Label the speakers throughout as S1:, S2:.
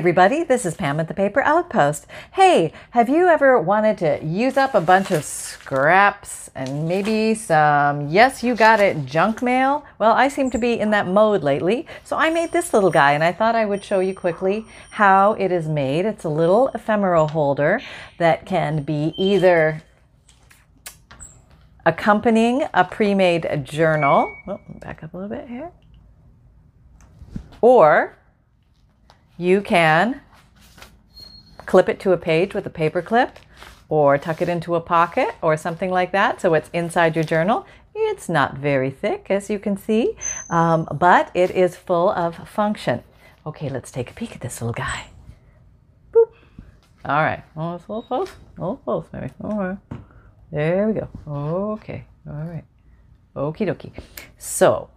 S1: everybody, this is Pam at the Paper Outpost. Hey, have you ever wanted to use up a bunch of scraps and maybe some, yes, you got it, junk mail? Well, I seem to be in that mode lately, so I made this little guy and I thought I would show you quickly how it is made. It's a little ephemera holder that can be either accompanying a pre-made journal. Oh, back up a little bit here. Or you can clip it to a page with a paper clip or tuck it into a pocket or something like that so it's inside your journal. It's not very thick as you can see, um, but it is full of function. Okay, let's take a peek at this little guy. Boop. All right. Oh, it's a little close. A little close, maybe. All right. There we go. Okay. All right. Okie dokie. So,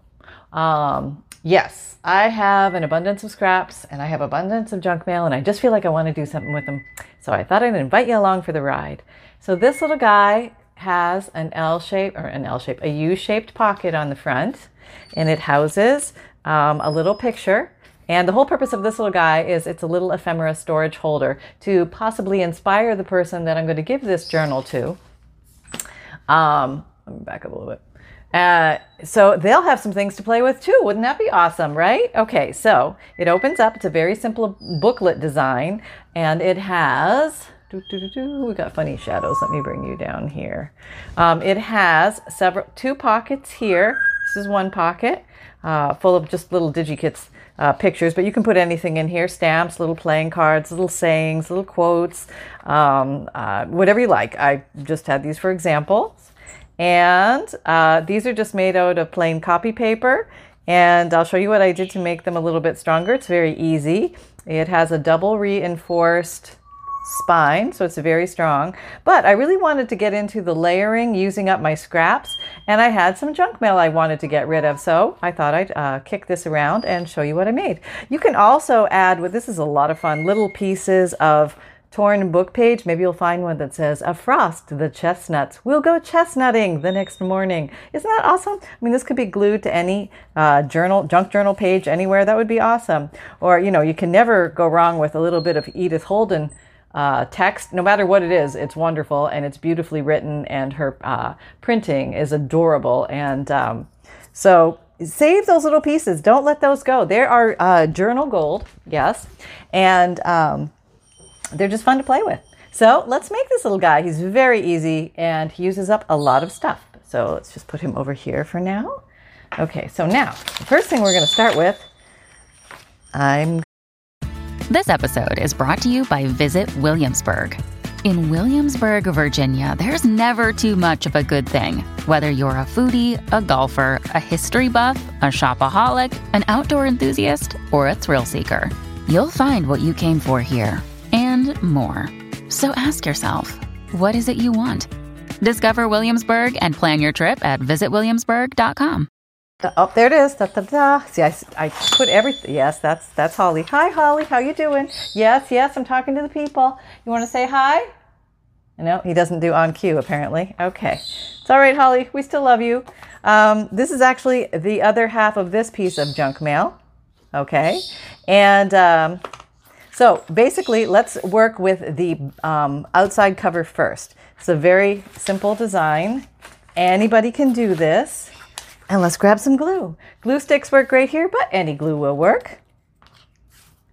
S1: um, Yes, I have an abundance of scraps and I have abundance of junk mail, and I just feel like I want to do something with them. So I thought I'd invite you along for the ride. So this little guy has an L shape or an L shape, a U shaped pocket on the front, and it houses um, a little picture. And the whole purpose of this little guy is it's a little ephemera storage holder to possibly inspire the person that I'm going to give this journal to. Um, let me back up a little bit. Uh, so they'll have some things to play with too. Wouldn't that be awesome, right? Okay, so it opens up. It's a very simple booklet design, and it has. We got funny shadows. Let me bring you down here. Um, it has several two pockets here. This is one pocket uh, full of just little digikits uh, pictures, but you can put anything in here stamps, little playing cards, little sayings, little quotes, um, uh, whatever you like. I just had these for examples. And uh, these are just made out of plain copy paper. And I'll show you what I did to make them a little bit stronger. It's very easy. It has a double reinforced spine, so it's very strong. But I really wanted to get into the layering using up my scraps, and I had some junk mail I wanted to get rid of, so I thought I'd uh, kick this around and show you what I made. You can also add, well, this is a lot of fun, little pieces of torn book page, maybe you'll find one that says, A frost, the chestnuts. We'll go chestnutting the next morning. Isn't that awesome? I mean, this could be glued to any uh, journal, junk journal page anywhere. That would be awesome. Or, you know, you can never go wrong with a little bit of Edith Holden. Uh, text, no matter what it is, it's wonderful and it's beautifully written, and her uh, printing is adorable. And um, so, save those little pieces. Don't let those go. There are uh, journal gold, yes, and um, they're just fun to play with. So let's make this little guy. He's very easy and he uses up a lot of stuff. So let's just put him over here for now. Okay, so now the first thing we're going to start with, I'm.
S2: This episode is brought to you by Visit Williamsburg. In Williamsburg, Virginia, there's never too much of a good thing. Whether you're a foodie, a golfer, a history buff, a shopaholic, an outdoor enthusiast, or a thrill seeker, you'll find what you came for here and more. So ask yourself, what is it you want? Discover Williamsburg and plan your trip at visitwilliamsburg.com.
S1: Oh, there it is. Da, da, da. See, I, I put everything. Yes, that's that's Holly. Hi, Holly. How you doing? Yes, yes. I'm talking to the people. You want to say hi? No, he doesn't do on cue apparently. Okay, it's all right, Holly. We still love you. Um, this is actually the other half of this piece of junk mail. Okay, and um, so basically, let's work with the um, outside cover first. It's a very simple design. Anybody can do this. And let's grab some glue. Glue sticks work great here, but any glue will work.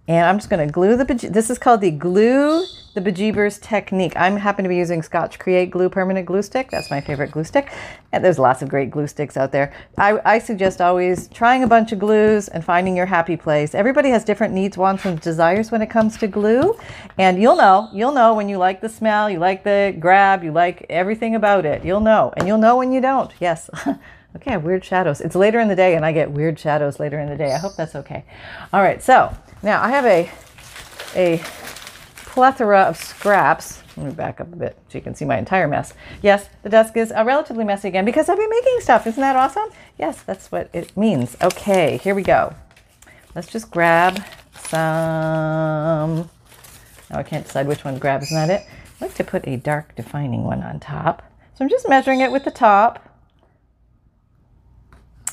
S1: And I'm just going to glue the, this is called the glue the bejeebers technique. I'm happen to be using Scotch Create glue permanent glue stick. That's my favorite glue stick. And there's lots of great glue sticks out there. I, I suggest always trying a bunch of glues and finding your happy place. Everybody has different needs, wants, and desires when it comes to glue. And you'll know, you'll know when you like the smell, you like the grab, you like everything about it. You'll know. And you'll know when you don't. Yes. okay, weird shadows. It's later in the day and I get weird shadows later in the day. I hope that's okay. All right, so now I have a a plethora of scraps. Let me back up a bit so you can see my entire mess. Yes, the desk is uh, relatively messy again because I've been making stuff. Isn't that awesome? Yes, that's what it means. Okay, here we go. Let's just grab some. Now I can't decide which one to grab. Isn't that it? I like to put a dark defining one on top. So I'm just measuring it with the top.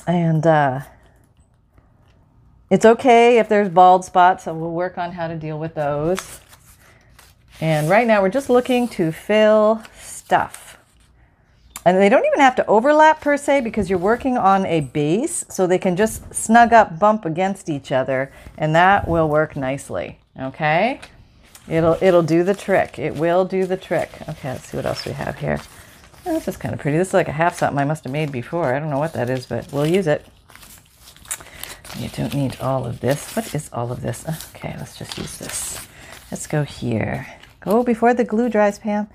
S1: And uh, It's okay if there's bald spots, so we'll work on how to deal with those. And right now we're just looking to fill stuff. And they don't even have to overlap per se because you're working on a base, so they can just snug up, bump against each other, and that will work nicely. Okay? It'll it'll do the trick. It will do the trick. Okay, let's see what else we have here. Oh, this is kind of pretty. This is like a half something I must have made before. I don't know what that is, but we'll use it. You don't need all of this. What is all of this? Okay, let's just use this. Let's go here. Go before the glue dries, Pam.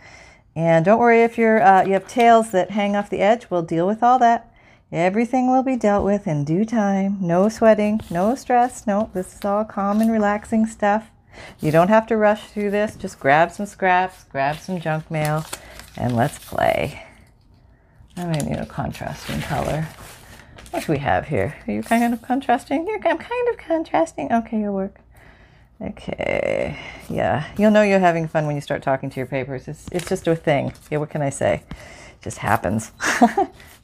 S1: And don't worry if you're uh, you have tails that hang off the edge. We'll deal with all that. Everything will be dealt with in due time. No sweating, no stress. No, this is all calm and relaxing stuff. You don't have to rush through this. Just grab some scraps, grab some junk mail, and let's play. I may need a contrasting color. What do we have here? Are you kind of contrasting? You're, I'm kind of contrasting. Okay, you'll work. Okay, yeah. You'll know you're having fun when you start talking to your papers. It's, it's just a thing. Yeah, what can I say? It just happens. All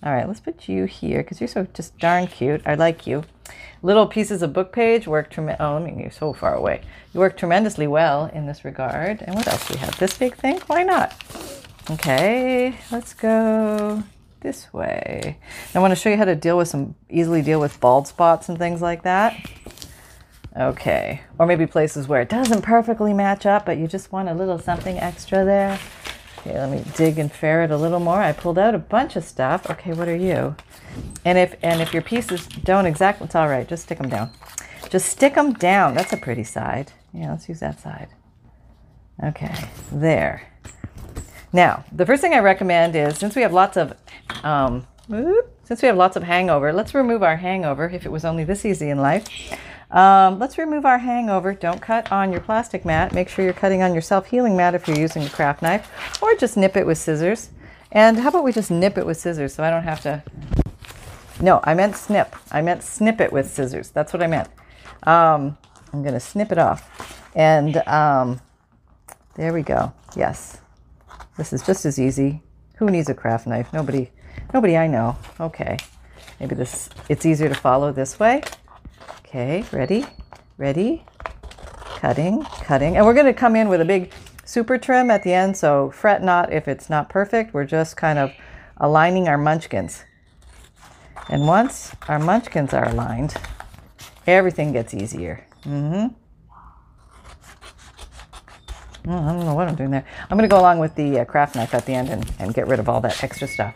S1: right, let's put you here because you're so just darn cute. I like you. Little pieces of book page work tremendously. Oh, let me you're so far away. You work tremendously well in this regard. And what else do we have? This big thing? Why not? Okay, let's go this way. I want to show you how to deal with some easily deal with bald spots and things like that. Okay, or maybe places where it doesn't perfectly match up, but you just want a little something extra there. Okay, let me dig and ferret a little more. I pulled out a bunch of stuff. Okay, what are you? And if and if your pieces don't exactly, it's all right. Just stick them down. Just stick them down. That's a pretty side. Yeah, let's use that side. Okay, there. Now, the first thing I recommend is since we have lots of um, since we have lots of hangover, let's remove our hangover. If it was only this easy in life, um, let's remove our hangover. Don't cut on your plastic mat. Make sure you're cutting on your self-healing mat if you're using a craft knife, or just nip it with scissors. And how about we just nip it with scissors so I don't have to. No, I meant snip. I meant snip it with scissors. That's what I meant. Um, I'm going to snip it off. And um, there we go. Yes. This is just as easy. Who needs a craft knife? Nobody. Nobody I know. Okay. Maybe this it's easier to follow this way. Okay, ready? Ready? Cutting, cutting. And we're going to come in with a big super trim at the end, so fret not if it's not perfect. We're just kind of aligning our munchkins. And once our munchkins are aligned, everything gets easier. Mm-hmm. Oh, I don't know what I'm doing there. I'm going to go along with the uh, craft knife at the end and, and get rid of all that extra stuff.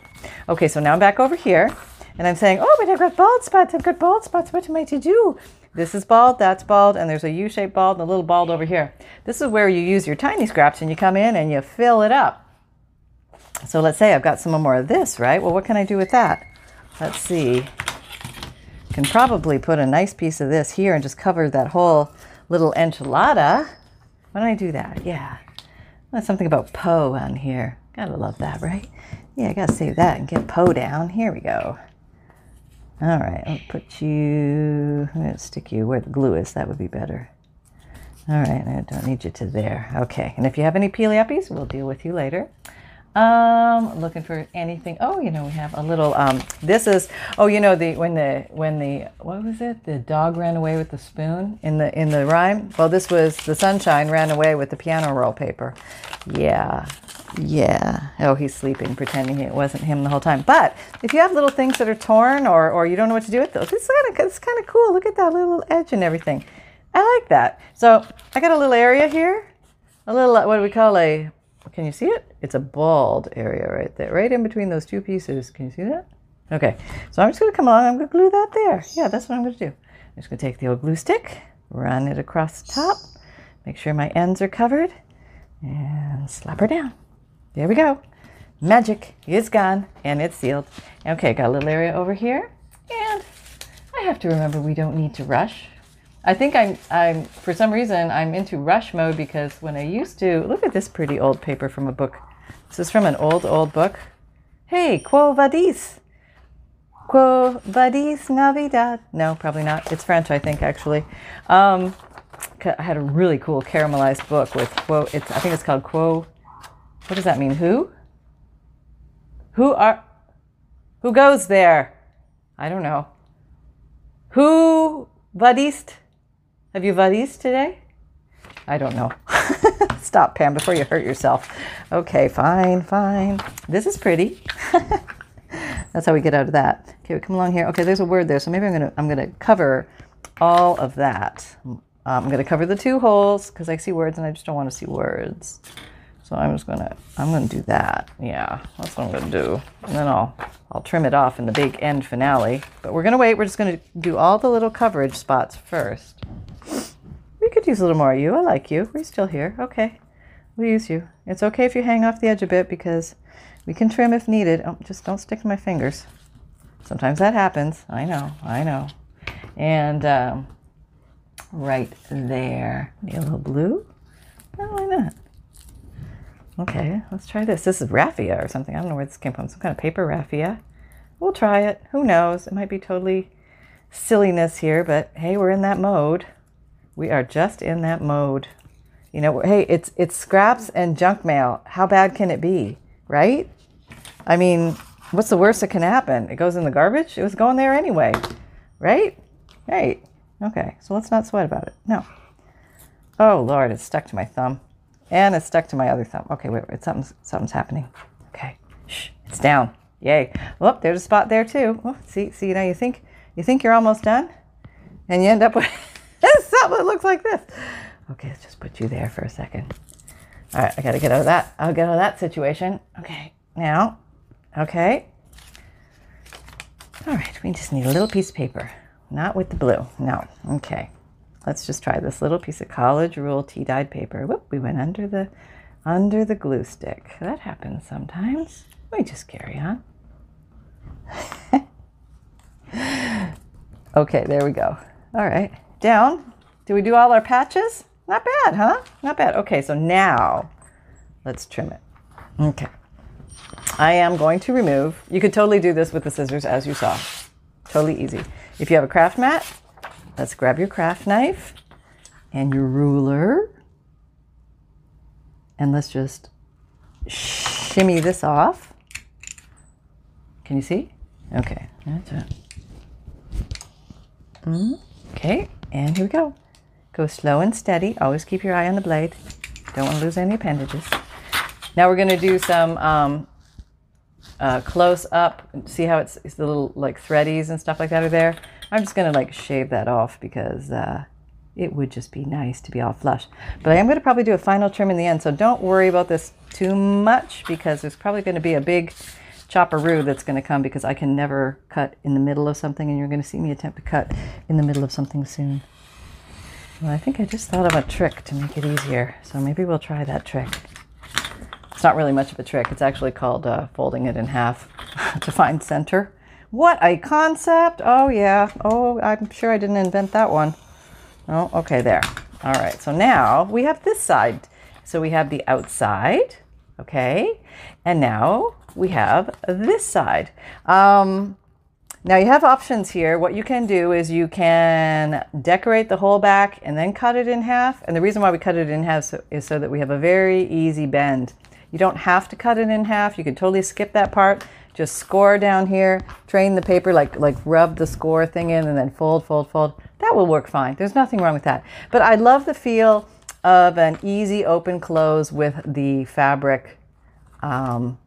S1: Okay, so now I'm back over here and I'm saying, oh, but I've got bald spots. I've got bald spots. What am I to do? This is bald, that's bald, and there's a U-shaped bald and a little bald over here. This is where you use your tiny scraps and you come in and you fill it up. So let's say I've got some more of this, right? Well, what can I do with that? Let's see. Can probably put a nice piece of this here and just cover that whole little enchilada. Why don't I do that? Yeah. That's something about Poe on here. Gotta love that, right? Yeah, I gotta save that and get Poe down. Here we go. All right, I'll put you, I'm gonna stick you where the glue is. That would be better. All right, I don't need you to there. Okay, and if you have any peely uppies, we'll deal with you later. Um, looking for anything. Oh, you know, we have a little. Um, this is. Oh, you know the when the when the what was it? The dog ran away with the spoon in the in the rhyme. Well, this was the sunshine ran away with the piano roll paper. Yeah, yeah. Oh, he's sleeping, pretending it wasn't him the whole time. But if you have little things that are torn or or you don't know what to do with those, it's kind of it's kind of cool. Look at that little edge and everything. I like that. So I got a little area here. A little what do we call a can you see it? It's a bald area right there, right in between those two pieces. Can you see that? Okay, so I'm just going to come along. I'm going to glue that there. Yeah, that's what I'm going to do. I'm just going to take the old glue stick, run it across the top, make sure my ends are covered, and slap her down. There we go. Magic is gone and it's sealed. Okay, got a little area over here, and I have to remember we don't need to rush. I think I'm, I'm, for some reason, I'm into rush mode because when I used to, look at this pretty old paper from a book. This is from an old, old book. Hey, quo vadis? Quo vadis navidad? No, probably not. It's French, I think, actually. Um, I had a really cool caramelized book with quo, it's, I think it's called quo, what does that mean? Who? Who are, who goes there? I don't know. Who Vadist? Have you buddies today? I don't know. Stop, Pam, before you hurt yourself. Okay, fine, fine. This is pretty. That's how we get out of that. Okay, we come along here. Okay, there's a word there, so maybe I'm gonna I'm gonna cover all of that. Um, I'm gonna cover the two holes because I see words and I just don't want to see words. So I'm just gonna I'm gonna do that. Yeah, that's what I'm gonna do. And then I'll I'll trim it off in the big end finale. But we're gonna wait. We're just gonna do all the little coverage spots first. We could use a little more of you. I like you. We're still here. Okay. We'll use you. It's okay if you hang off the edge a bit because we can trim if needed. Oh, just don't stick to my fingers. Sometimes that happens. I know. I know. And um, right there. A little blue? No, why not? Okay, let's try this. This is raffia or something. I don't know where this came from. Some kind of paper raffia. We'll try it. Who knows? It might be totally silliness here, but hey, we're in that mode. We are just in that mode. You know, hey, it's it's scraps and junk mail. How bad can it be, right? I mean, what's the worst that can happen? It goes in the garbage? It was going there anyway, right? Right. Okay, so let's not sweat about it. No. Oh, Lord, it's stuck to my thumb. And it's stuck to my other thumb. Okay, wait, wait, something's, something's happening. Okay, shh, it's down. Yay. Well, there's a spot there too. Oh, see, see, now you think, you think you're almost done? And you end up with something that looks like this. Okay, let's just put you there for a second. All right, I gotta get out of that. I'll get out of that situation. Okay, now Okay. All right, we just need a little piece of paper. Not with the blue. No. Okay. Let's just try this little piece of college rule tea dyed paper. Whoop, we went under the under the glue stick. That happens sometimes. We just carry on. okay, there we go. All right. Down. Do we do all our patches? Not bad, huh? Not bad. Okay, so now let's trim it. Okay. I am going to remove, you could totally do this with the scissors as you saw. Totally easy. If you have a craft mat, let's grab your craft knife and your ruler. And let's just shimmy this off. Can you see? Okay, that's it. Mm-hmm. Okay, and here we go. Go slow and steady. Always keep your eye on the blade. Don't want to lose any appendages. Now we're going to do some um, uh, close up. See how it's, it's, the little like threadies and stuff like that are there? I'm just to like shave that off because uh, it would just be nice to be all flush. But I am to probably do a final trim in the end. So don't worry about this too much because there's probably to be a big chopperoo that's to come because I can never cut in the middle of something and you're to see me attempt to cut in the middle of something soon. Well, I think I just thought of a trick to make it easier. So maybe we'll try that trick. Not really much of a trick. It's actually called uh, folding it in half to find center. What a concept! Oh, yeah. Oh, I'm sure I didn't invent that one. Oh, okay, there. All right, so now we have this side. So we have the outside, okay? And now we have this side. Um, now you have options here. What you can do is you can decorate the whole back and then cut it in half. And the reason why we cut it in half is so that we have a very easy bend. You don't have to cut it in half. You can totally skip that part. Just score down here, train the paper, like, like rub the score thing in and then fold, fold, fold. That will work fine. There's nothing wrong with that. But I love the feel of an easy open close with the fabric um,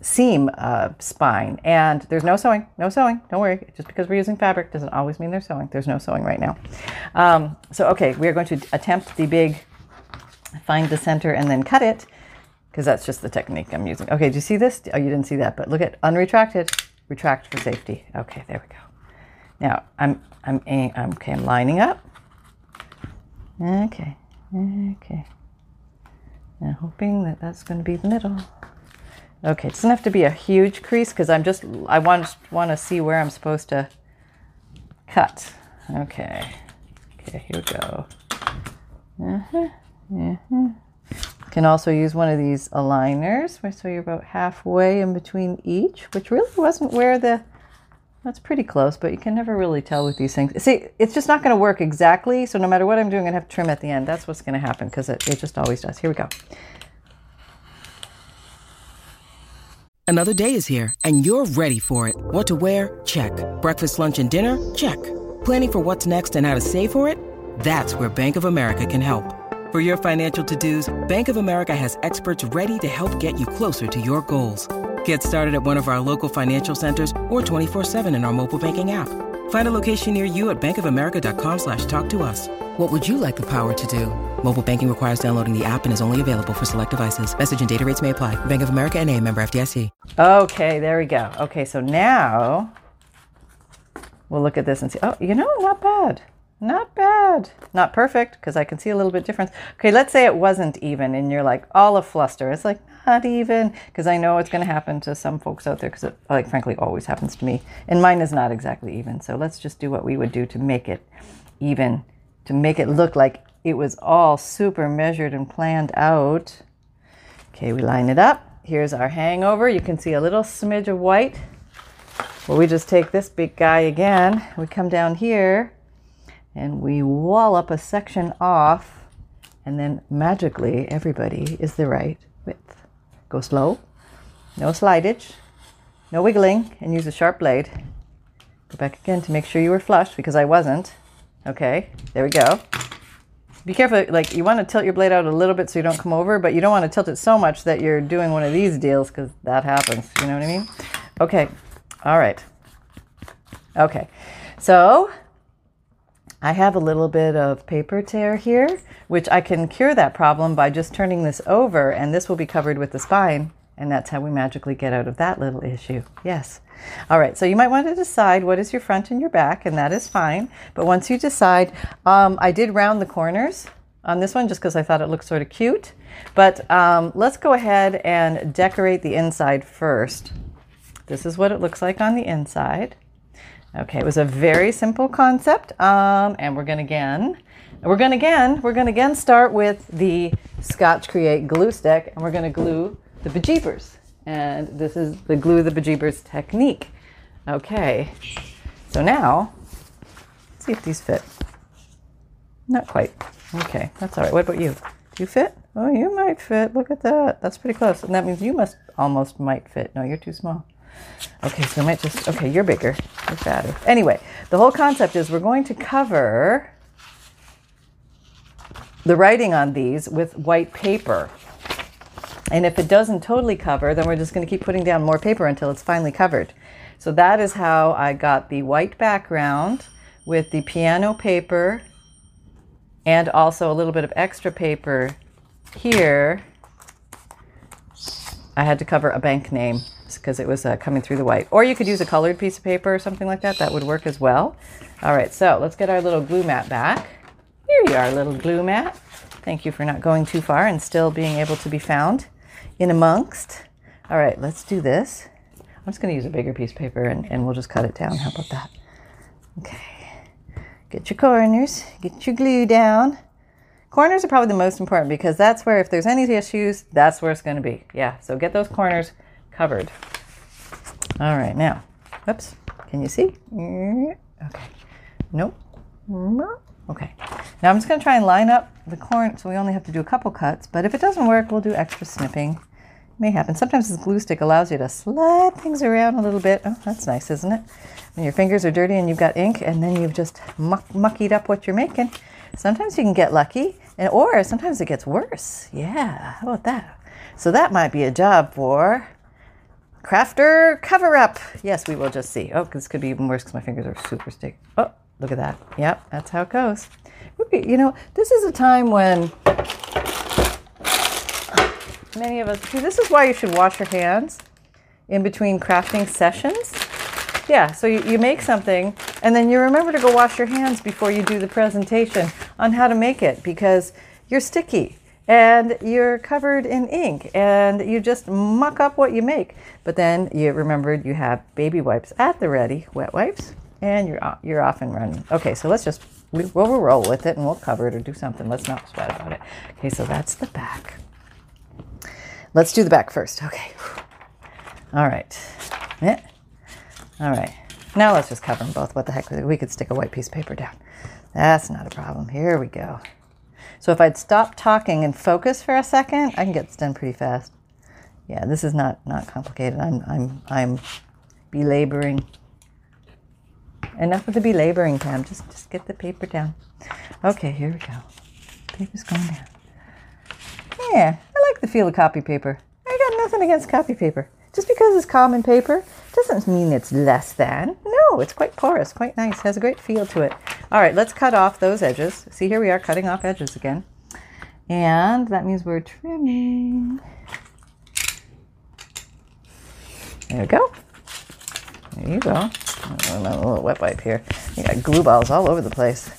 S1: seam uh, spine. And there's no sewing, no sewing. Don't worry. Just because we're using fabric doesn't always mean there's sewing. There's no sewing right now. Um, so, okay, we are going to attempt the big find the center and then cut it because that's just the technique I'm using. Okay, do you see this? Oh, you didn't see that, but look at unretracted, retract for safety. Okay, there we go. Now I'm I'm I'm okay. I'm lining up. Okay, okay. Now hoping that that's going to be the middle. Okay, it doesn't have to be a huge crease because I'm just I want want to see where I'm supposed to cut. Okay, okay, here we go. Uh-huh. Uh-huh. Can also use one of these aligners, so you're about halfway in between each, which really wasn't where the, that's pretty close, but you can never really tell with these things. See, it's just not going to work exactly, so no matter what I'm doing, to have to trim at the end. That's what's going to happen, because it, it just always does. Here we go.
S3: Another day is here, and you're ready for it. What to wear? Check. Breakfast, lunch, and dinner? Check. Planning for what's next and how to save for it? That's where Bank of America can help. For your financial to-dos, Bank of America has experts ready to help get you closer to your goals. Get started at one of our local financial centers or 24-7 in our mobile banking app. Find a location near you at bankofamerica.com slash talk to us. What would you like the power to do? Mobile banking requires downloading the app and is only available for select devices. Message and data rates may apply. Bank of America and a member FDIC.
S1: Okay, there we go. Okay, so now we'll look at this and see. Oh, you know, not bad. Not bad. Not perfect because I can see a little bit difference. Okay, let's say it wasn't even and you're like all a fluster. It's like not even because I know it's going to happen to some folks out there because it, like, frankly, always happens to me. And mine is not exactly even. So let's just do what we would do to make it even, to make it look like it was all super measured and planned out. Okay, we line it up. Here's our hangover. You can see a little smidge of white. Well, we just take this big guy again. We come down here and we wall up a section off, and then magically everybody is the right width. Go slow, no slidage, no wiggling, and use a sharp blade. Go back again to make sure you were flush because I wasn't. Okay, there we go. Be careful, like you want to tilt your blade out a little bit so you don't come over, but you don't want to tilt it so much that you're doing one of these deals because that happens. You know what I mean? Okay, all right. Okay, so I have a little bit of paper tear here, which I can cure that problem by just turning this over and this will be covered with the spine. And that's how we magically get out of that little issue. Yes. All right. So you might want to decide what is your front and your back, and that is fine. But once you decide, um, I did round the corners on this one just because I thought it looked sort of cute. But um, let's go ahead and decorate the inside first. This is what it looks like on the inside. Okay, it was a very simple concept, um, and we're going to again, we're going to again, we're going to again start with the Scotch Create glue stick, and we're going to glue the bejeebers. And this is the glue the bejeebers technique. Okay, so now, see if these fit. Not quite. Okay, that's all right. What about you? Do you fit? Oh, you might fit. Look at that. That's pretty close. And that means you must almost might fit. No, you're too small. Okay, so I might just, okay, you're bigger, you're fatter. Anyway, the whole concept is we're going to cover the writing on these with white paper. And if it doesn't totally cover, then we're just going to keep putting down more paper until it's finally covered. So that is how I got the white background with the piano paper and also a little bit of extra paper here. I had to cover a bank name because it was uh, coming through the white. Or you could use a colored piece of paper or something like that. That would work as well. All right, so let's get our little glue mat back. Here you are, little glue mat. Thank you for not going too far and still being able to be found in amongst. All right, let's do this. I'm just going to use a bigger piece of paper and, and we'll just cut it down. How about that? Okay. Get your corners, get your glue down. Corners are probably the most important because that's where, if there's any issues, that's where it's going to be. Yeah, so get those corners covered. All right, now, oops, can you see? Okay, nope. Okay, now I'm just going to try and line up the corn so we only have to do a couple cuts, but if it doesn't work, we'll do extra snipping. It may happen. Sometimes this glue stick allows you to slide things around a little bit. Oh, that's nice, isn't it? When your fingers are dirty and you've got ink and then you've just muck, muckied up what you're making. Sometimes you can get lucky, and or sometimes it gets worse. Yeah, how about that? So that might be a job for Crafter cover up. Yes, we will just see. Oh, this could be even worse because my fingers are super sticky. Oh, look at that. Yep, that's how it goes. You know, this is a time when many of us, this is why you should wash your hands in between crafting sessions. Yeah, so you, you make something and then you remember to go wash your hands before you do the presentation on how to make it because you're sticky and you're covered in ink and you just muck up what you make. But then you remembered you have baby wipes at the ready, wet wipes, and you're you're off and running. Okay, so let's just we'll, we'll roll with it and we'll cover it or do something. Let's not sweat about it. Okay, so that's the back. Let's do the back first. Okay. All right. Yeah. All right. Now let's just cover them both. What the heck? We could stick a white piece of paper down. That's not a problem. Here we go. So if I'd stop talking and focus for a second, I can get this done pretty fast. Yeah, this is not, not complicated. I'm, I'm, I'm belaboring. enough of the belaboring, Pam. Just, just get the paper down. Okay, here we go. Paper's going down. Yeah, I like the feel of copy paper. I got nothing against copy paper. Just because it's common paper doesn't mean it's less than. No, it's quite porous, quite nice, has a great feel to it. All right, let's cut off those edges. See, here we are cutting off edges again. And that means we're trimming. There we go. There you go. Oh, a little wet wipe here. You got glue balls all over the place.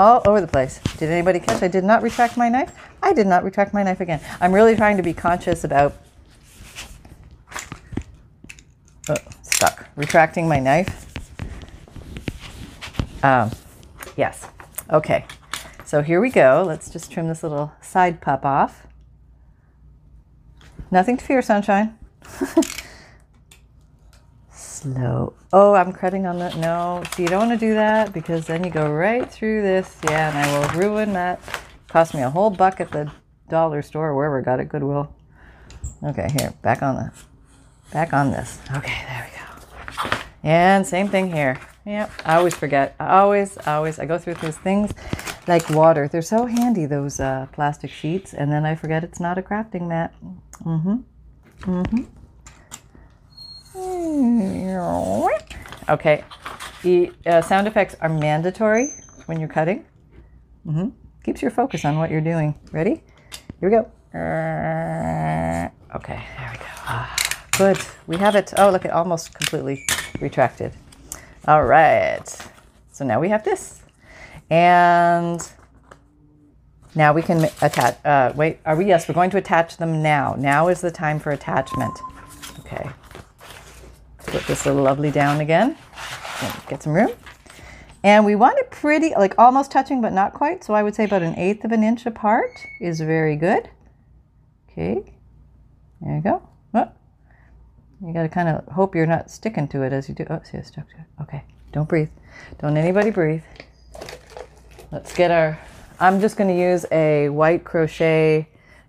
S1: All over the place. Did anybody catch? I did not retract my knife. I did not retract my knife again. I'm really trying to be conscious about oh, stuck. Retracting my knife. Um, yes. Okay. So here we go. Let's just trim this little side pup off. Nothing to fear, sunshine. Slow. Oh, I'm cutting on that. No, so you don't want to do that because then you go right through this. Yeah, and I will ruin that. Cost me a whole buck at the dollar store or wherever I got it, Goodwill. Okay, here, back on the, back on this. Okay, there we go. And same thing here. Yep, I always forget. I always, always, I go through those things like water. They're so handy, those uh, plastic sheets, and then I forget it's not a crafting mat. Mm-hmm. Mm-hmm. Okay. The uh, sound effects are mandatory when you're cutting. Mm-hmm. Keeps your focus on what you're doing. Ready? Here we go. Okay, there we go. Ah, good. We have it. Oh, look, it almost completely retracted. All right. So now we have this. And now we can attach. Uh, wait, are we? Yes, we're going to attach them now. Now is the time for attachment. Okay. Put this little lovely down again. Get some room. And we want it pretty, like almost touching, but not quite. So I would say about an eighth of an inch apart is very good. Okay. There you go. You got to kind of hope you're not sticking to it as you do. Oh, see, it's stuck to it. Okay. Don't breathe. Don't anybody breathe. Let's get our, I'm just going to use a white crochet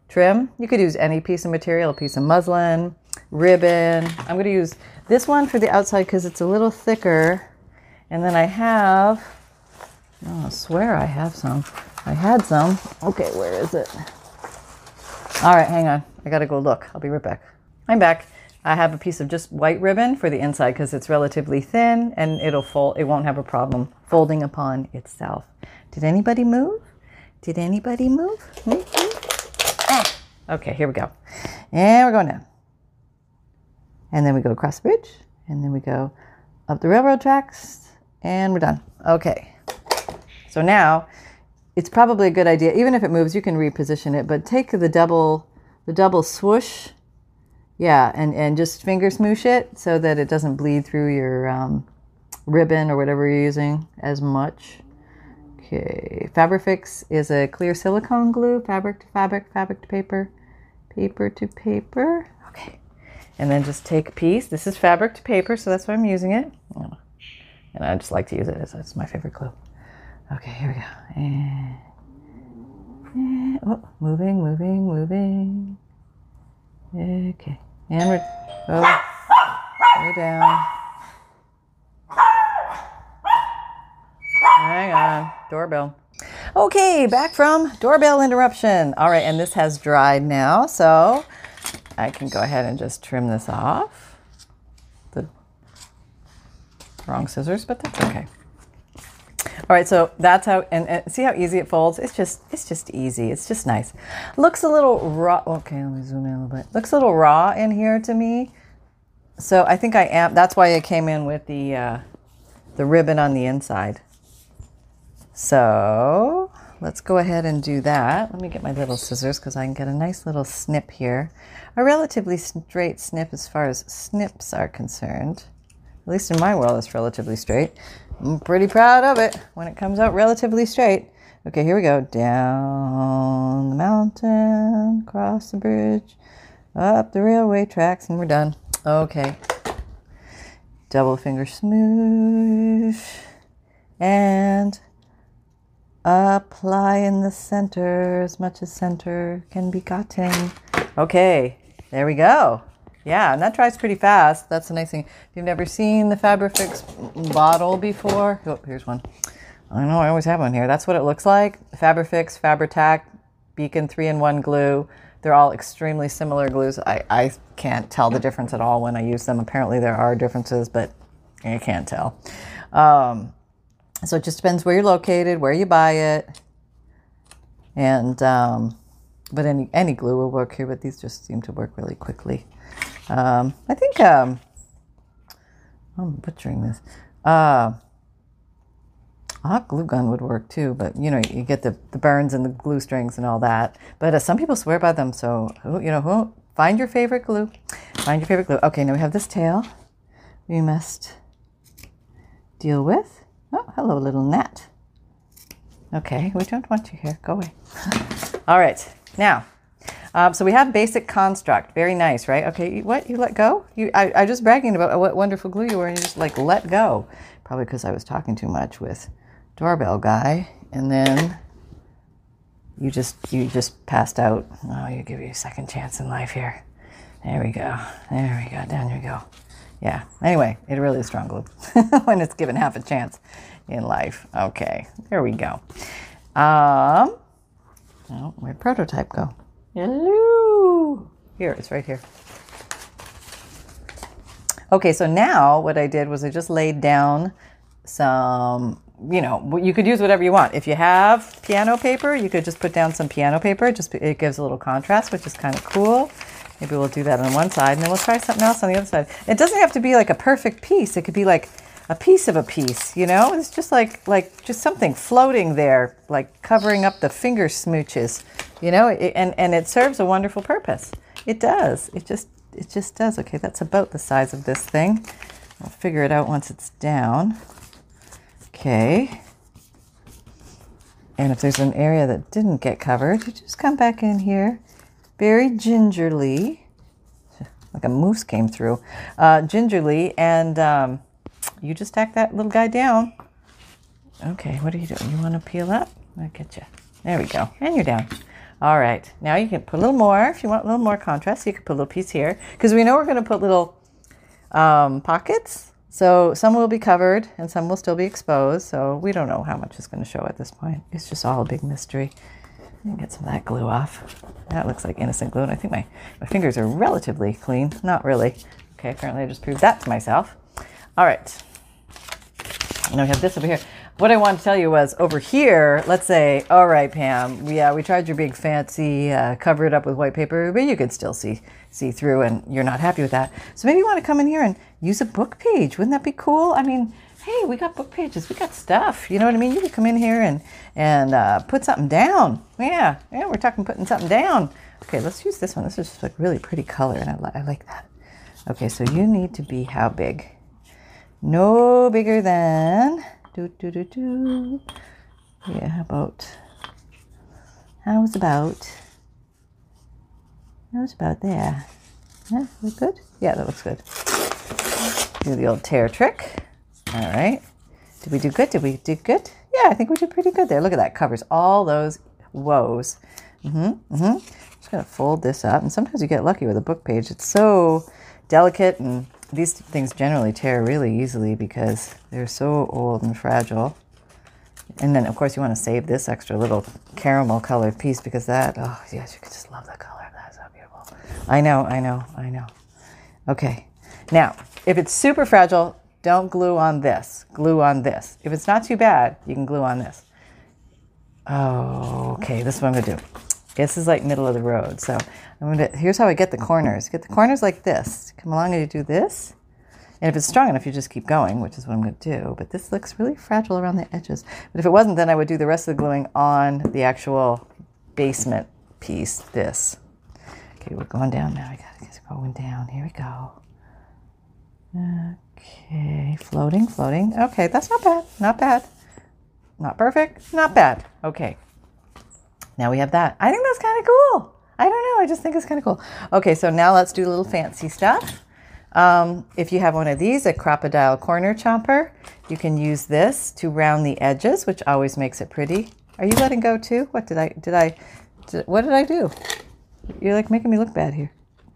S1: trim. You could use any piece of material, a piece of muslin, ribbon. I'm going to use this one for the outside because it's a little thicker. And then I have, oh, I swear I have some. I had some. Okay, where is it? All right, hang on. I got to go look. I'll be right back. I'm back. I have a piece of just white ribbon for the inside because it's relatively thin and it'll fold. It won't have a problem folding upon itself. Did anybody move? Did anybody move? Mm-hmm. Ah. Okay, here we go. And we're going down. And then we go across the bridge. And then we go up the railroad tracks. And we're done. Okay. So now it's probably a good idea. Even if it moves, you can reposition it. But take the double, the double swoosh. Yeah, and, and just finger smoosh it so that it doesn't bleed through your um, ribbon or whatever you're using as much. Okay, Fabrifix is a clear silicone glue, fabric to fabric, fabric to paper, paper to paper. Okay, and then just take a piece. This is fabric to paper, so that's why I'm using it. And I just like to use it as it's my favorite glue. Okay, here we go. And, and oh, moving, moving, moving. Okay, and we're oh, down. Hang on, doorbell. Okay, back from doorbell interruption. All right, and this has dried now, so I can go ahead and just trim this off. The wrong scissors, but that's okay. All right, so that's how, and, and, see how easy it folds? It's just, it's just easy. It's just nice. Looks a little raw. Okay, let me zoom in a little bit. Looks a little raw in here to me. So I think I am, that's why I came in with the, uh, the ribbon on the inside. So let's go ahead and do that. Let me get my little scissors because I can get a nice little snip here. A relatively straight snip as far as snips are concerned. At least in my world, it's relatively straight. I'm pretty proud of it when it comes out relatively straight. Okay, here we go. Down the mountain, across the bridge, up the railway tracks, and we're done. Okay. Double finger smoosh. And apply in the center as much as center can be gotten. Okay, there we go. Yeah, and that dries pretty fast. That's the nice thing. If you've never seen the Fabrifix bottle before, oh, here's one. I know I always have one here. That's what it looks like. Fabrifix, Fabri-Tac, Beacon 3-in-1 glue. They're all extremely similar glues. I, I can't tell the difference at all when I use them. Apparently there are differences, but I can't tell. Um, so it just depends where you're located, where you buy it. And, um, but any, any glue will work here, but these just seem to work really quickly. Um, I think, um, I'm butchering this. Uh, a hot glue gun would work too, but you know, you get the, the burns and the glue strings and all that. But uh, some people swear by them, so you know, who, find your favorite glue. Find your favorite glue. Okay, now we have this tail we must deal with. Oh, hello, little gnat. Okay, we don't want you here. Go away. all right, now um, so we have basic construct. Very nice, right? Okay, what? You let go? You, I, I just bragging about what wonderful glue you were, and you just like let go. Probably because I was talking too much with doorbell guy, and then you just you just passed out. Oh, you give you a second chance in life here. There we go. There we go. Down you go. Yeah. Anyway, it really is strong glue when it's given half a chance in life. Okay. There we go. Um. Where'd prototype go? Hello. Here, it's right here. Okay, so now what I did was I just laid down some, you know, you could use whatever you want. If you have piano paper, you could just put down some piano paper. Just it gives a little contrast, which is kind of cool. Maybe we'll do that on one side, and then we'll try something else on the other side. It doesn't have to be like a perfect piece. It could be like a piece of a piece, you know? It's just like like just something floating there, like covering up the finger smooches, you know? It, and and it serves a wonderful purpose. It does. It just it just does. Okay, that's about the size of this thing. I'll figure it out once it's down. Okay. And if there's an area that didn't get covered, you just come back in here very gingerly, like a moose came through, uh, gingerly, and um, you just tack that little guy down. Okay, what are you doing? You want to peel up? I'll get you. There we go. And you're down. All right. Now you can put a little more. If you want a little more contrast, you can put a little piece here. Because we know we're going to put little um, pockets. So some will be covered and some will still be exposed. So we don't know how much is going to show at this point. It's just all a big mystery. Get some of that glue off. That looks like innocent glue. And I think my, my fingers are relatively clean. Not really. Okay, apparently I just proved that to myself. All right. And we have this over here. What I wanted to tell you was over here, let's say, all right, Pam, yeah, we tried your big fancy, uh, cover it up with white paper, but you could still see see through and you're not happy with that. So maybe you want to come in here and use a book page. Wouldn't that be cool? I mean, hey, we got book pages, we got stuff. You know what I mean? You could come in here and and uh, put something down. Yeah, yeah, we're talking putting something down. Okay, let's use this one. This is just like really pretty color, and I, li- I like that. Okay, so you need to be how big? no bigger than do do do do. Yeah how about how's about how's about there? Yeah look good? Yeah that looks good. Do the old tear trick. All right. Did we do good? Did we do good? Yeah i think we did pretty good there. Look at that. Covers all those woes. Mm-hmm mm-hmm. Just gonna fold this up. And sometimes you get lucky with a book page. It's so delicate and these things generally tear really easily because they're so old and fragile. And then, of course, you want to save this extra little caramel colored piece because that, oh, yes, you could just love the color. That's so beautiful. I know, I know, I know. Okay. Now, if it's super fragile, don't glue on this. Glue on this. If it's not too bad, you can glue on this. Oh, okay. This is what I'm going to do. This is like middle of the road. So I'm gonna, here's how I get the mm-hmm. corners. Get the corners like this. Come along and you do this. And if it's strong enough, you just keep going, which is what I'm going to do. But this looks really fragile around the edges. But if it wasn't, then I would do the rest of the gluing on the actual basement piece, this. Okay, we're going down now. I got to get going down. Here we go. Okay, floating, floating. Okay, that's not bad. Not bad. Not perfect. Not bad. Okay. Now we have that. I think that's kind of cool. I don't know. I just think it's kind of cool. Okay, so now let's do a little fancy stuff. Um, if you have one of these, a Crop-A-Dile corner chomper, you can use this to round the edges, which always makes it pretty. Are you letting go too? What did I, did I, did, what did I do? You're like making me look bad here.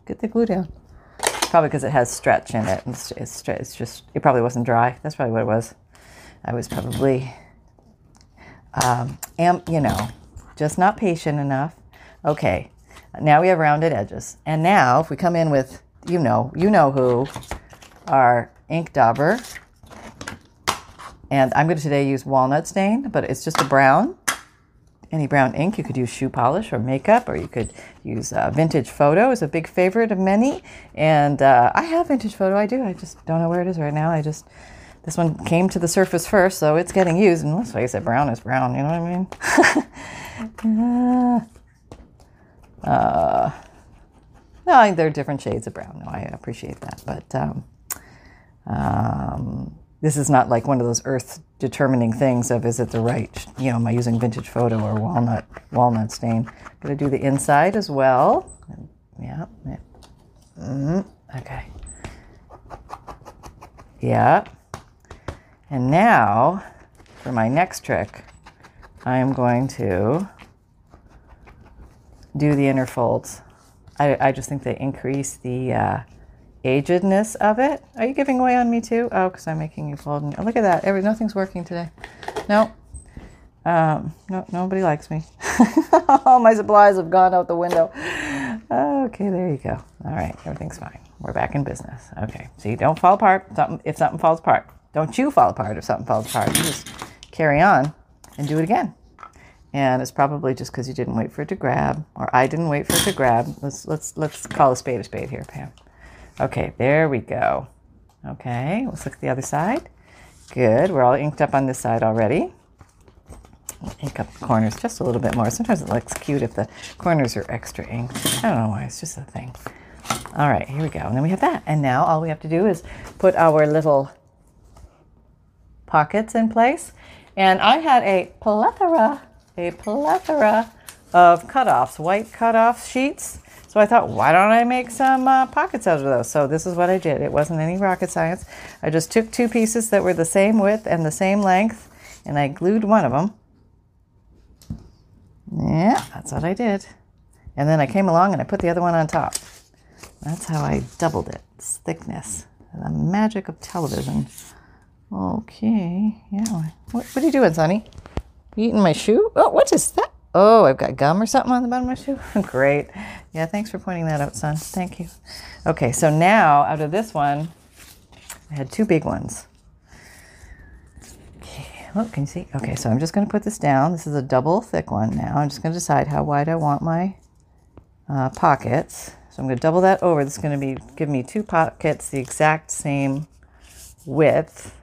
S1: Get the glue down. Probably because it has stretch in it. It's, it's, it's just, it probably wasn't dry. That's probably what it was. I was probably, um, am, you know, just not patient enough. Okay, now we have rounded edges. And now if we come in with, you know, you know who, our ink dauber. And I'm going to today use walnut stain, but it's just a brown. Any brown ink. You could use shoe polish or makeup, or you could use uh, vintage photo is a big favorite of many. And uh, I have vintage photo. I do. I just don't know where it is right now. I just this one came to the surface first, so it's getting used. And let's face it, brown is brown. You know what I mean? uh, no, there are different shades of brown. No, I appreciate that, but um, um, this is not like one of those earth determining things of is it the right, you know, am I using vintage photo or walnut walnut stain? I'm gonna do the inside as well. Yeah. Mm, okay. Yeah. And now for my next trick, I am going to do the inner folds. I, I just think they increase the uh, agedness of it. Are you giving away on me too? Oh, because I'm making you fold. Oh, look at that. Every, nothing's working today. No. Um, no, nobody likes me. All my supplies have gone out the window. Okay, there you go. All right, everything's fine. We're back in business. Okay, see, don't fall apart. Something, if something falls apart, don't you fall apart if something falls apart. You just carry on and do it again. And it's probably just because you didn't wait for it to grab, or I didn't wait for it to grab. Let's let's let's call a spade a spade here, Pam. Okay, there we go. Okay, let's look at the other side. Good. We're all inked up on this side already. ink up the corners just a little bit more. Sometimes it looks cute if the corners are extra inked. I don't know why. It's just a thing. All right, here we go. And then we have that. And now all we have to do is put our little pockets in place. And I had a plethora, a plethora of cutoffs, white cutoff sheets so I thought, why don't I make some uh, pockets out of those? So this is what I did. It wasn't any rocket science. I just took two pieces that were the same width and the same length, and I glued one of them. Yeah, that's what I did. And then I came along and I put the other one on top. That's how I doubled it. Its thickness. The magic of television. Okay, yeah. What, what are you doing, Sonny? Eating my shoe? Oh, what is that? Oh, I've got gum or something on the bottom of my shoe. Great. Yeah, thanks for pointing that out, son. Thank you. Okay, so now out of this one, I had two big ones. Okay, look, can you see? Okay, so I'm just going to put this down. This is a double thick one now. I'm just going to decide how wide I want my uh, pockets. So I'm going to double that over. This is going to be give me two pockets the exact same width.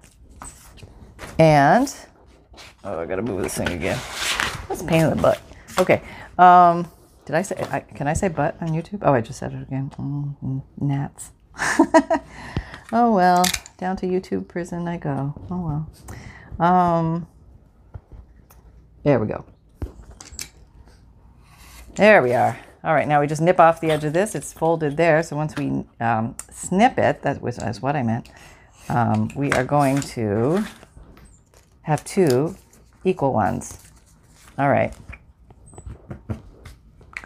S1: And oh, I got to move this thing again. That's a pain in the butt. Okay. Um, did I say, I, can I say butt on YouTube? Oh, I just said it again. Mm-hmm. Gnats. oh, well. Down to YouTube prison I go. Oh, well. Um, there we go. There we are. All right, now we just nip off the edge of this. It's folded there. So once we um, snip it, that was, that's what I meant, um, we are going to have two equal ones. All right.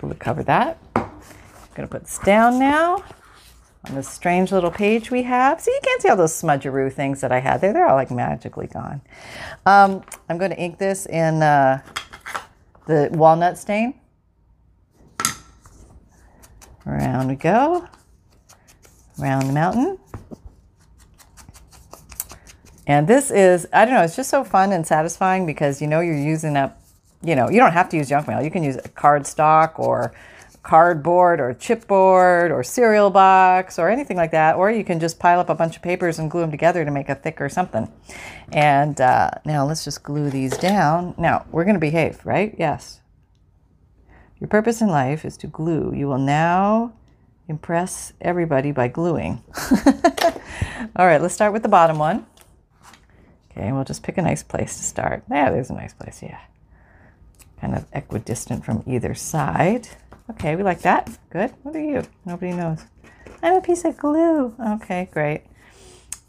S1: Going to cover that. I'm going to put this down now on this strange little page we have. See, you can't see all those smudgeroo things that I had there. They're all like magically gone. Um, I'm going to ink this in uh, the walnut stain. Around we go. Around the mountain. And this is, I don't know, it's just so fun and satisfying because you know you're using up you know, you don't have to use junk mail. You can use cardstock or cardboard or chipboard or cereal box or anything like that. Or you can just pile up a bunch of papers and glue them together to make a thicker something. And uh, now let's just glue these down. Now we're going to behave, right? Yes. Your purpose in life is to glue. You will now impress everybody by gluing. All right, let's start with the bottom one. Okay, we'll just pick a nice place to start. Yeah, there's a nice place, yeah kind of equidistant from either side. Okay, we like that. Good. What are you? Nobody knows. I'm a piece of glue. Okay, great.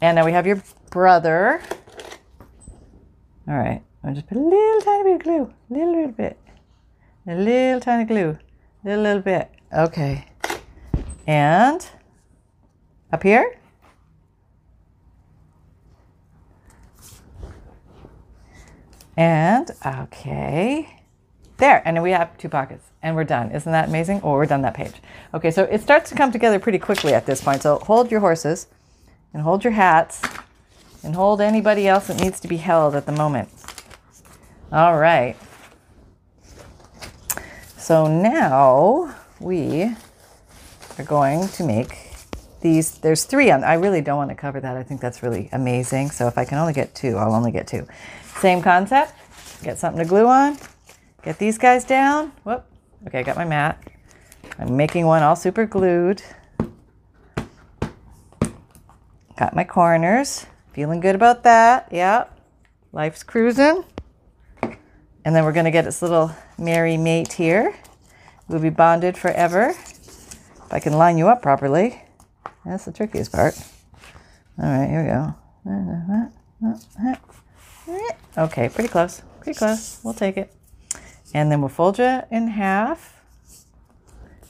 S1: And now we have your brother. All right, I'll just put a little tiny bit of glue, a little, little bit, a little tiny glue, a little, little bit. Okay, and Up here? And okay, there. And we have two pockets and we're done. Isn't that amazing? Oh, we're done that page. Okay, so it starts to come together pretty quickly at this point. So hold your horses and hold your hats and hold anybody else that needs to be held at the moment. All right. So now we are going to make these. There's three on. I really don't want to cover that. I think that's really amazing. So if I can only get two, I'll only get two. Same concept. Get something to glue on. Get these guys down. Whoop. Okay, I got my mat. I'm making one all super glued. Got my corners. Feeling good about that. Yep. Life's cruising. And then we're going to get this little merry mate here. We'll be bonded forever. If I can line you up properly. That's the trickiest part. All right, here we go. Okay, pretty close. Pretty close. We'll take it. And then we'll fold you in half.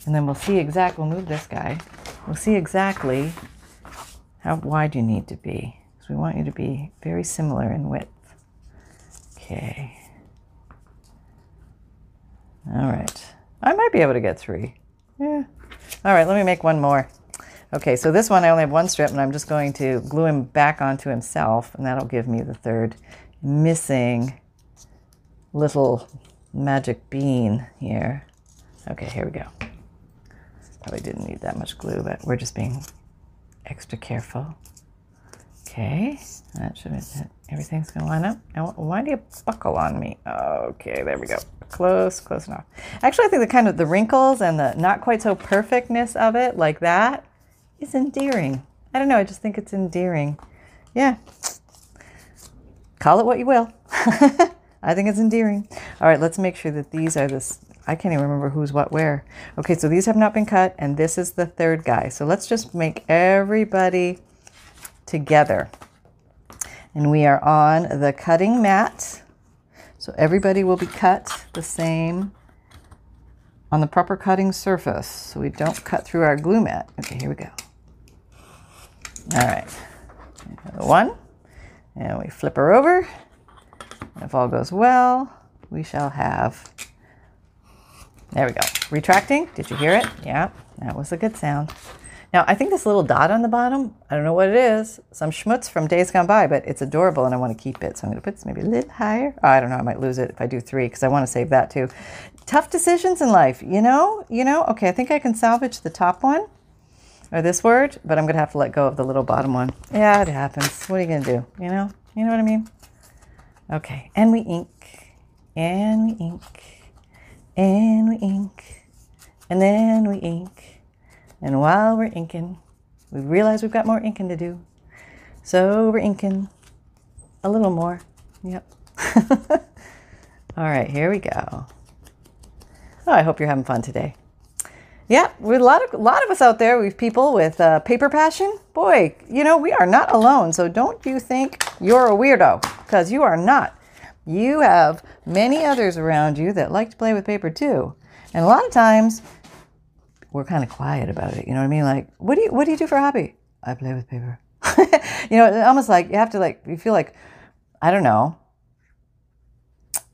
S1: And then we'll see exact, we'll move this guy. We'll see exactly how wide you need to be. Because we want you to be very similar in width. Okay. All right. I might be able to get three. Yeah. All right, let me make one more. Okay, so this one I only have one strip, and I'm just going to glue him back onto himself, and that'll give me the third missing little magic bean here. Okay, here we go. Probably didn't need that much glue, but we're just being extra careful. Okay, that should be everything's gonna line up. Now, why do you buckle on me? Okay, there we go. Close, close enough. Actually, I think the kind of the wrinkles and the not quite so perfectness of it, like that, is endearing. I don't know. I just think it's endearing. Yeah. Call it what you will. I think it's endearing. All right, let's make sure that these are this. I can't even remember who's what where. Okay, so these have not been cut, and this is the third guy. So let's just make everybody together. And we are on the cutting mat. So everybody will be cut the same on the proper cutting surface. So we don't cut through our glue mat. Okay, here we go. All right. One. And we flip her over. If all goes well, we shall have. There we go. Retracting. Did you hear it? Yeah, that was a good sound. Now, I think this little dot on the bottom, I don't know what it is, some schmutz from days gone by, but it's adorable and I want to keep it. So I'm going to put this maybe a little higher. Oh, I don't know, I might lose it if I do three because I want to save that too. Tough decisions in life, you know? You know? Okay, I think I can salvage the top one or this word, but I'm going to have to let go of the little bottom one. Yeah, it happens. What are you going to do? You know? You know what I mean? Okay, and we ink, and we ink, and we ink, and then we ink. And while we're inking, we realize we've got more inking to do. So we're inking a little more. Yep. All right, here we go. Oh, I hope you're having fun today. Yeah, we a lot of a lot of us out there. We've people with uh, paper passion. Boy, you know we are not alone. So don't you think you're a weirdo? Because you are not. You have many others around you that like to play with paper too. And a lot of times we're kind of quiet about it. You know what I mean? Like, what do you what do you do for a hobby? I play with paper. you know, it's almost like you have to like you feel like I don't know.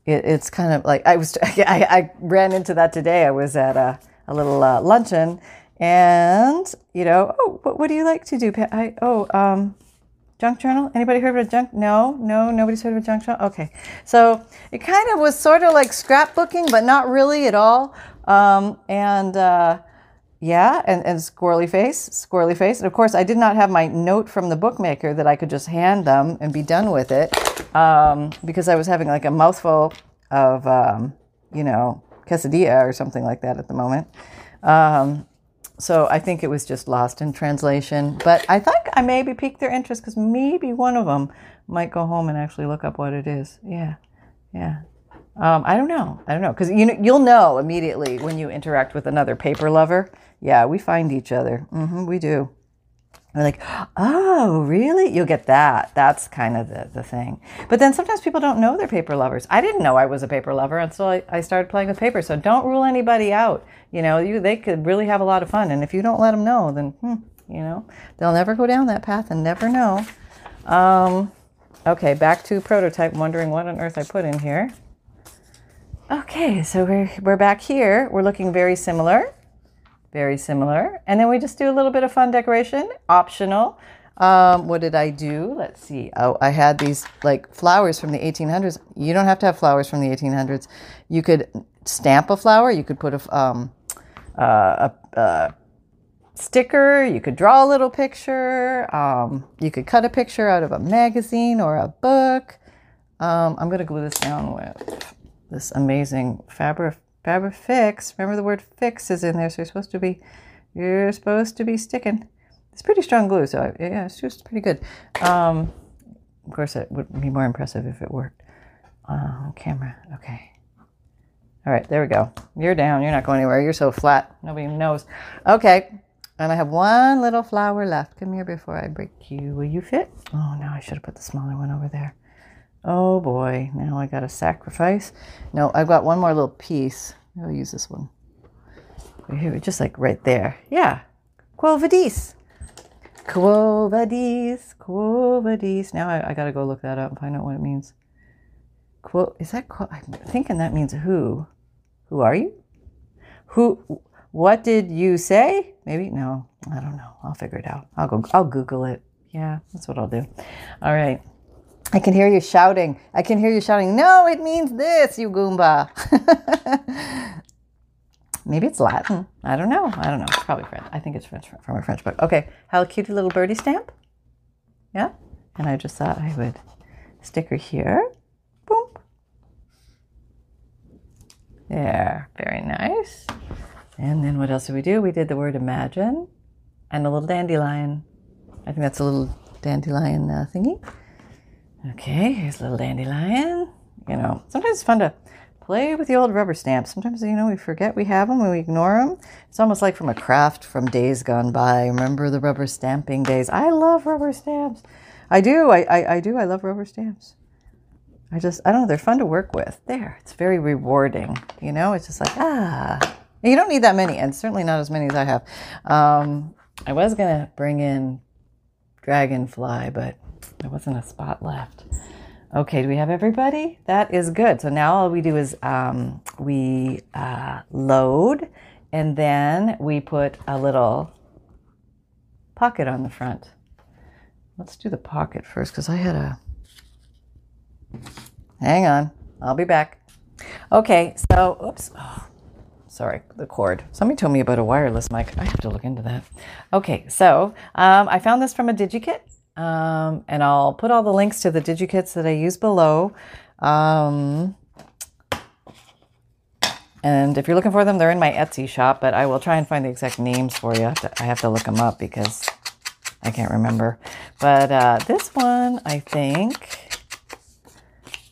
S1: It, it's kind of like I was. I, I ran into that today. I was at a a little uh, luncheon, and you know, oh, what, what do you like to do? I, oh, um, junk journal. Anybody heard of a junk? No, no, nobody's heard of a junk journal. Okay, so it kind of was sort of like scrapbooking, but not really at all. Um, and uh, yeah, and, and squirrely face, squirrely face. And of course, I did not have my note from the bookmaker that I could just hand them and be done with it um, because I was having like a mouthful of, um, you know, quesadilla or something like that at the moment. Um, so I think it was just lost in translation. But I think I maybe piqued their interest because maybe one of them might go home and actually look up what it is. Yeah, yeah. Um, I don't know. I don't know because you know, you'll know immediately when you interact with another paper lover. Yeah, we find each other. Mm-hmm, we do. We're like, oh, really? You'll get that. That's kind of the, the thing. But then sometimes people don't know they're paper lovers. I didn't know I was a paper lover until I, I started playing with paper. So don't rule anybody out. You know, you they could really have a lot of fun. And if you don't let them know, then hmm, You know, they'll never go down that path and never know. Um, okay, back to prototype. Wondering what on earth I put in here. Okay, so we're we're back here. We're looking very similar, very similar, and then we just do a little bit of fun decoration, optional. Um, what did I do? Let's see. Oh, I had these like flowers from the 1800s. You don't have to have flowers from the 1800s. You could stamp a flower. You could put a um, uh, a, a sticker. You could draw a little picture. Um, you could cut a picture out of a magazine or a book. Um, I'm going to glue this down with this amazing Fabri Fabri-Fix. Remember the word fix is in there, so you're supposed to be you're supposed to be sticking. It's pretty strong glue, so I, yeah, it's just pretty good. Um, of course, it would be more impressive if it worked. Uh, camera, okay. All right, there we go. You're down. You're not going anywhere. You're so flat. Nobody knows. Okay, and I have one little flower left. Come here before I break you. Will you fit? Oh, no, I should have put the smaller one over there. Oh boy, now I got to sacrifice. No, I've got one more little piece. I'll use this one. Here, just like right there. Yeah, Quo Vadis. Quo Vadis, Quo Vadis. Now I, I got to go look that up and find out what it means. Quo, is that, quo, I'm thinking that means who. Who are you? Who, what did you say? Maybe, no, I don't know. I'll figure it out. I'll go, I'll Google it. Yeah, that's what I'll do. All right. I can hear you shouting. I can hear you shouting, no, it means this, you Goomba. Maybe it's Latin. I don't know. I don't know. It's probably French. I think it's French from a French book. Okay. How cute a little birdie stamp. Yeah. And I just thought I would stick her here. Boom. There. Very nice. And then what else did we do? We did the word imagine and a little dandelion. I think that's a little dandelion uh, thingy. Okay, here's a little dandelion. You know, sometimes it's fun to play with the old rubber stamps. Sometimes, you know, we forget we have them and we ignore them. It's almost like from a craft from days gone by. Remember the rubber stamping days? I love rubber stamps. I do. I, I, I do. I love rubber stamps. I just, I don't know, they're fun to work with. There, it's very rewarding. You know, it's just like, ah. And you don't need that many, and certainly not as many as I have. Um, I was going to bring in Dragonfly, but there wasn't a spot left. Okay, do we have everybody? That is good. So now all we do is um, we uh, load and then we put a little pocket on the front. Let's do the pocket first because I had a. Hang on, I'll be back. Okay, so, oops. Oh, sorry, the cord. Somebody told me about a wireless mic. I have to look into that. Okay, so um, I found this from a DigiKit. Um, and I'll put all the links to the DigiKits that I use below. Um, and if you're looking for them, they're in my Etsy shop, but I will try and find the exact names for you. I have to look them up because I can't remember. But uh, this one, I think,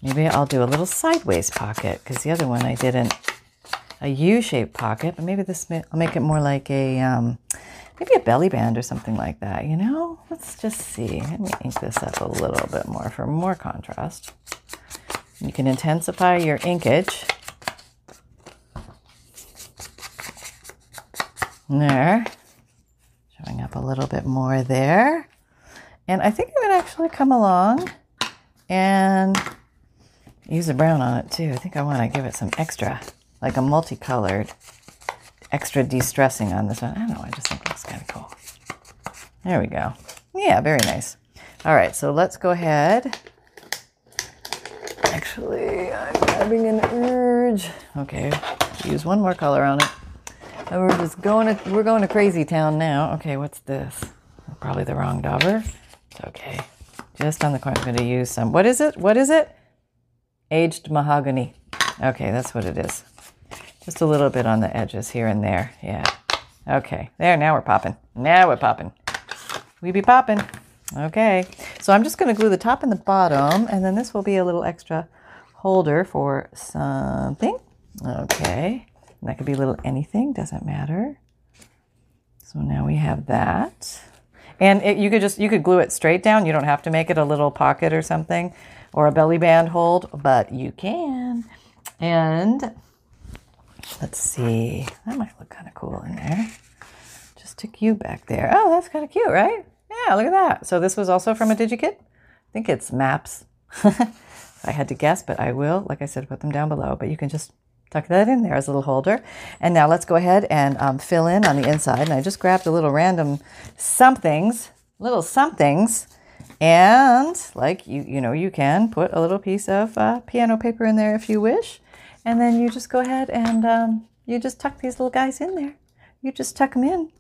S1: maybe I'll do a little sideways pocket because the other one I didn't. A U-shaped pocket, but maybe this, I'll make it more like a, um, maybe a belly band or something like that, you know? Let's just see. Let me ink this up a little bit more for more contrast. You can intensify your inkage. There. Showing up a little bit more there. And I think I'm to actually come along and use a brown on it too. I think I want to give it some extra, like a multicolored extra de-stressing on this one. I don't know, I just think it looks kind of cool. There we go. Yeah, very nice. All right, so let's go ahead. Actually, I'm having an urge. Okay, use one more color on it. And we're just going to, we're going to crazy town now. Okay, what's this? Probably the wrong dauber. It's okay. Just on the corner, I'm going to use some, what is it? What is it? Aged mahogany. Okay, that's what it is. Just a little bit on the edges here and there. Yeah. Okay. There, now we're popping. Now we're popping. We be popping. Okay. So I'm just going to glue the top and the bottom, and then this will be a little extra holder for something. Okay. And that could be a little anything, doesn't matter. So now we have that. And it, you could just, you could glue it straight down. You don't have to make it a little pocket or something or a belly band hold, but you can. And Let's see. That might look kind of cool in there. Just stick you back there. Oh, that's kind of cute, right? Yeah, look at that. So this was also from a DigiKit. I think it's maps. I had to guess, but I will, like I said, put them down below. But you can just tuck that in there as a little holder. And now let's go ahead and um, fill in on the inside. And I just grabbed a little random somethings, little somethings. And like you, you know, you can put a little piece of uh, piano paper in there if you wish. And then you just go ahead and um, you just tuck these little guys in there. You just tuck them in.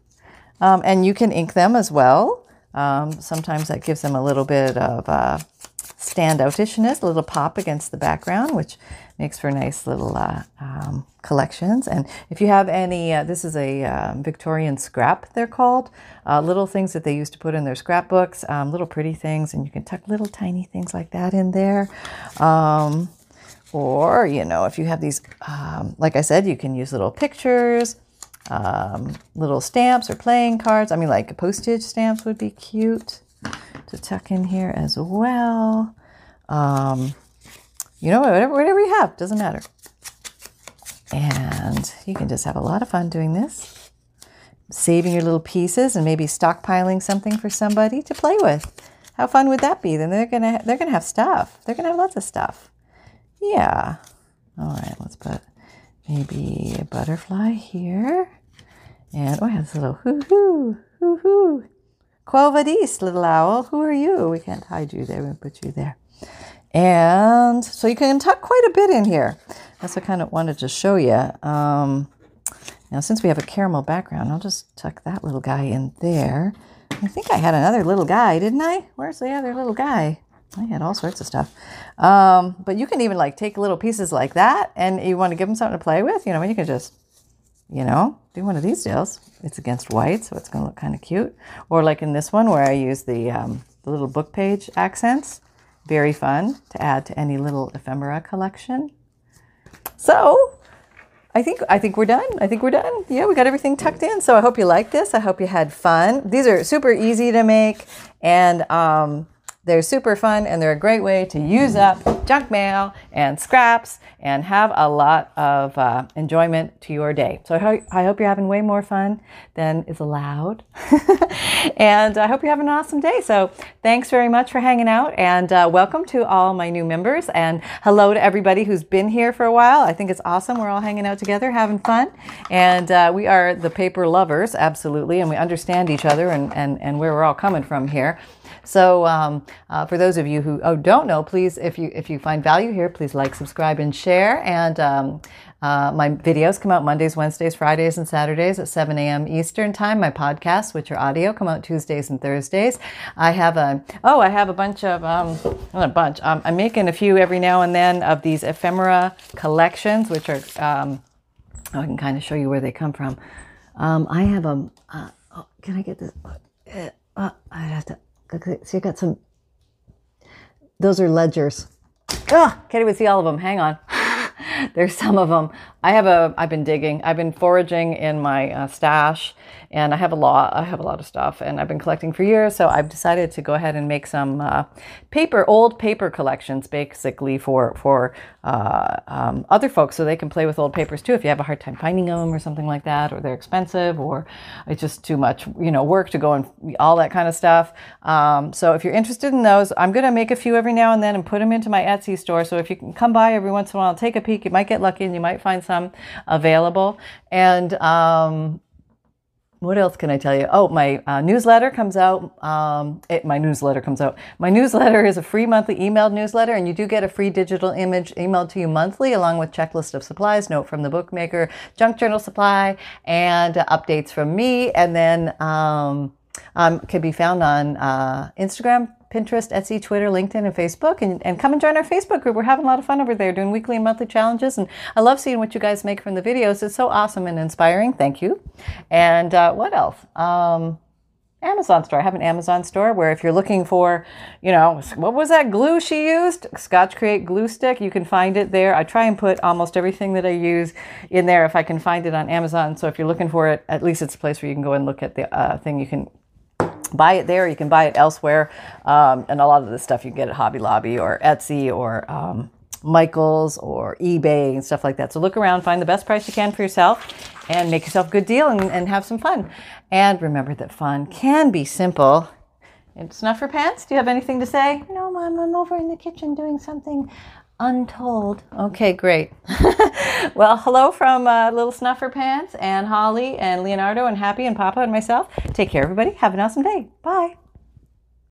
S1: Um, and you can ink them as well. Um, sometimes that gives them a little bit of uh, standoutishness, a little pop against the background, which makes for nice little uh, um, collections. And if you have any, uh, this is a uh, Victorian scrap, they're called, uh, little things that they used to put in their scrapbooks, um, little pretty things, and you can tuck little tiny things like that in there. Or, you know, if you have these, um, like I said, you can use little pictures, um, little stamps or playing cards. I mean, like postage stamps would be cute to tuck in here as well. Um, you know, whatever, whatever you have, doesn't matter. And you can just have a lot of fun doing this, saving your little pieces and maybe stockpiling something for somebody to play with. How fun would that be? Then they're gonna they're gonna have stuff. They're gonna have lots of stuff. Yeah. All right. Let's put maybe a butterfly here, and oh, have this little hoo hoo hoo hoo. Quo vadis, little owl. Who are you? We can't hide you there. We'll put you there. And so you can tuck quite a bit in here. That's what I kind of wanted to show you. Um, now, since we have a caramel background, I'll just tuck that little guy in there. I think I had another little guy, didn't I? Where's the other little guy? I had all sorts of stuff. Um, but you can even like take little pieces like that and you want to give them something to play with, you know, And you can just, you know, do one of these deals. It's against white, so it's going to look kind of cute. Or like in this one where I use the, um, the little book page accents. Very fun to add to any little ephemera collection. So I think I think we're done. I think we're done. Yeah, we got everything tucked in. So I hope you like this. I hope you had fun. These are super easy to make, and um, they're super fun and they're a great way to use up junk mail and scraps and have a lot of uh, enjoyment to your day. So I, ho- I hope you're having way more fun than is allowed. and I hope you're having an awesome day. So thanks very much for hanging out and uh, welcome to all my new members and hello to everybody who's been here for a while. I think it's awesome. We're all hanging out together, having fun. And uh, we are the paper lovers, absolutely. And we understand each other and, and, and where we're all coming from here. So um, uh, for those of you who oh, don't know, please, if you if you find value here, please like, subscribe, and share. And um, uh, my videos come out Mondays, Wednesdays, Fridays, and Saturdays at 7 a.m. Eastern time. My podcasts, which are audio, come out Tuesdays and Thursdays. I have a oh, I have a bunch of um, not a bunch. Um, I'm making a few every now and then of these ephemera collections, which are um, oh, I can kind of show you where they come from. Um, I have a. Uh, oh, can I get this? Uh, uh I have to. So you got some. Those are ledgers. Oh, can't even see all of them. Hang on. There's some of them. I have a. I've been digging. I've been foraging in my uh, stash, and I have a lot. I have a lot of stuff, and I've been collecting for years. So I've decided to go ahead and make some uh, paper, old paper collections, basically for for uh, um, other folks, so they can play with old papers too. If you have a hard time finding them or something like that, or they're expensive, or it's just too much, you know, work to go and all that kind of stuff. Um, so if you're interested in those, I'm to make a few every now and then and put them into my Etsy store. So if you can come by every once in a while, take a peek. You might get lucky and you might find some available. And um, what else can I tell you? Oh, my uh, newsletter comes out. Um, it, my newsletter comes out. My newsletter is a free monthly emailed newsletter, and you do get a free digital image emailed to you monthly, along with checklist of supplies, note from the bookmaker, junk journal supply, and uh, updates from me. And then um, um, can be found on uh, Instagram, Pinterest, Etsy, Twitter, LinkedIn, and Facebook. And, and come and join our Facebook group. We're having a lot of fun over there doing weekly and monthly challenges. And I love seeing what you guys make from the videos. It's so awesome and inspiring. Thank you. And uh, what else? Um, Amazon store. I have an Amazon store where if you're looking for, you know, what was that glue she used? Scotch Create glue stick. You can find it there. I try and put almost everything that I use in there if I can find it on Amazon. So if you're looking for it, at least it's a place where you can go and look at the uh, thing. You can buy it there. You can buy it elsewhere. Um, and a lot of the stuff you can get at Hobby Lobby or Etsy or um, Michaels or eBay and stuff like that. So look around, find the best price you can for yourself. and make yourself a good deal and, and have some fun. And remember that fun can be simple. And Snuffer Pants, do you have anything to say? No, Mom, I'm over in the kitchen doing something untold. Okay, great. well, hello from uh, Little Snuffer Pants and Holly and Leonardo and Happy and Papa and myself. Take care, everybody. Have an awesome day. Bye.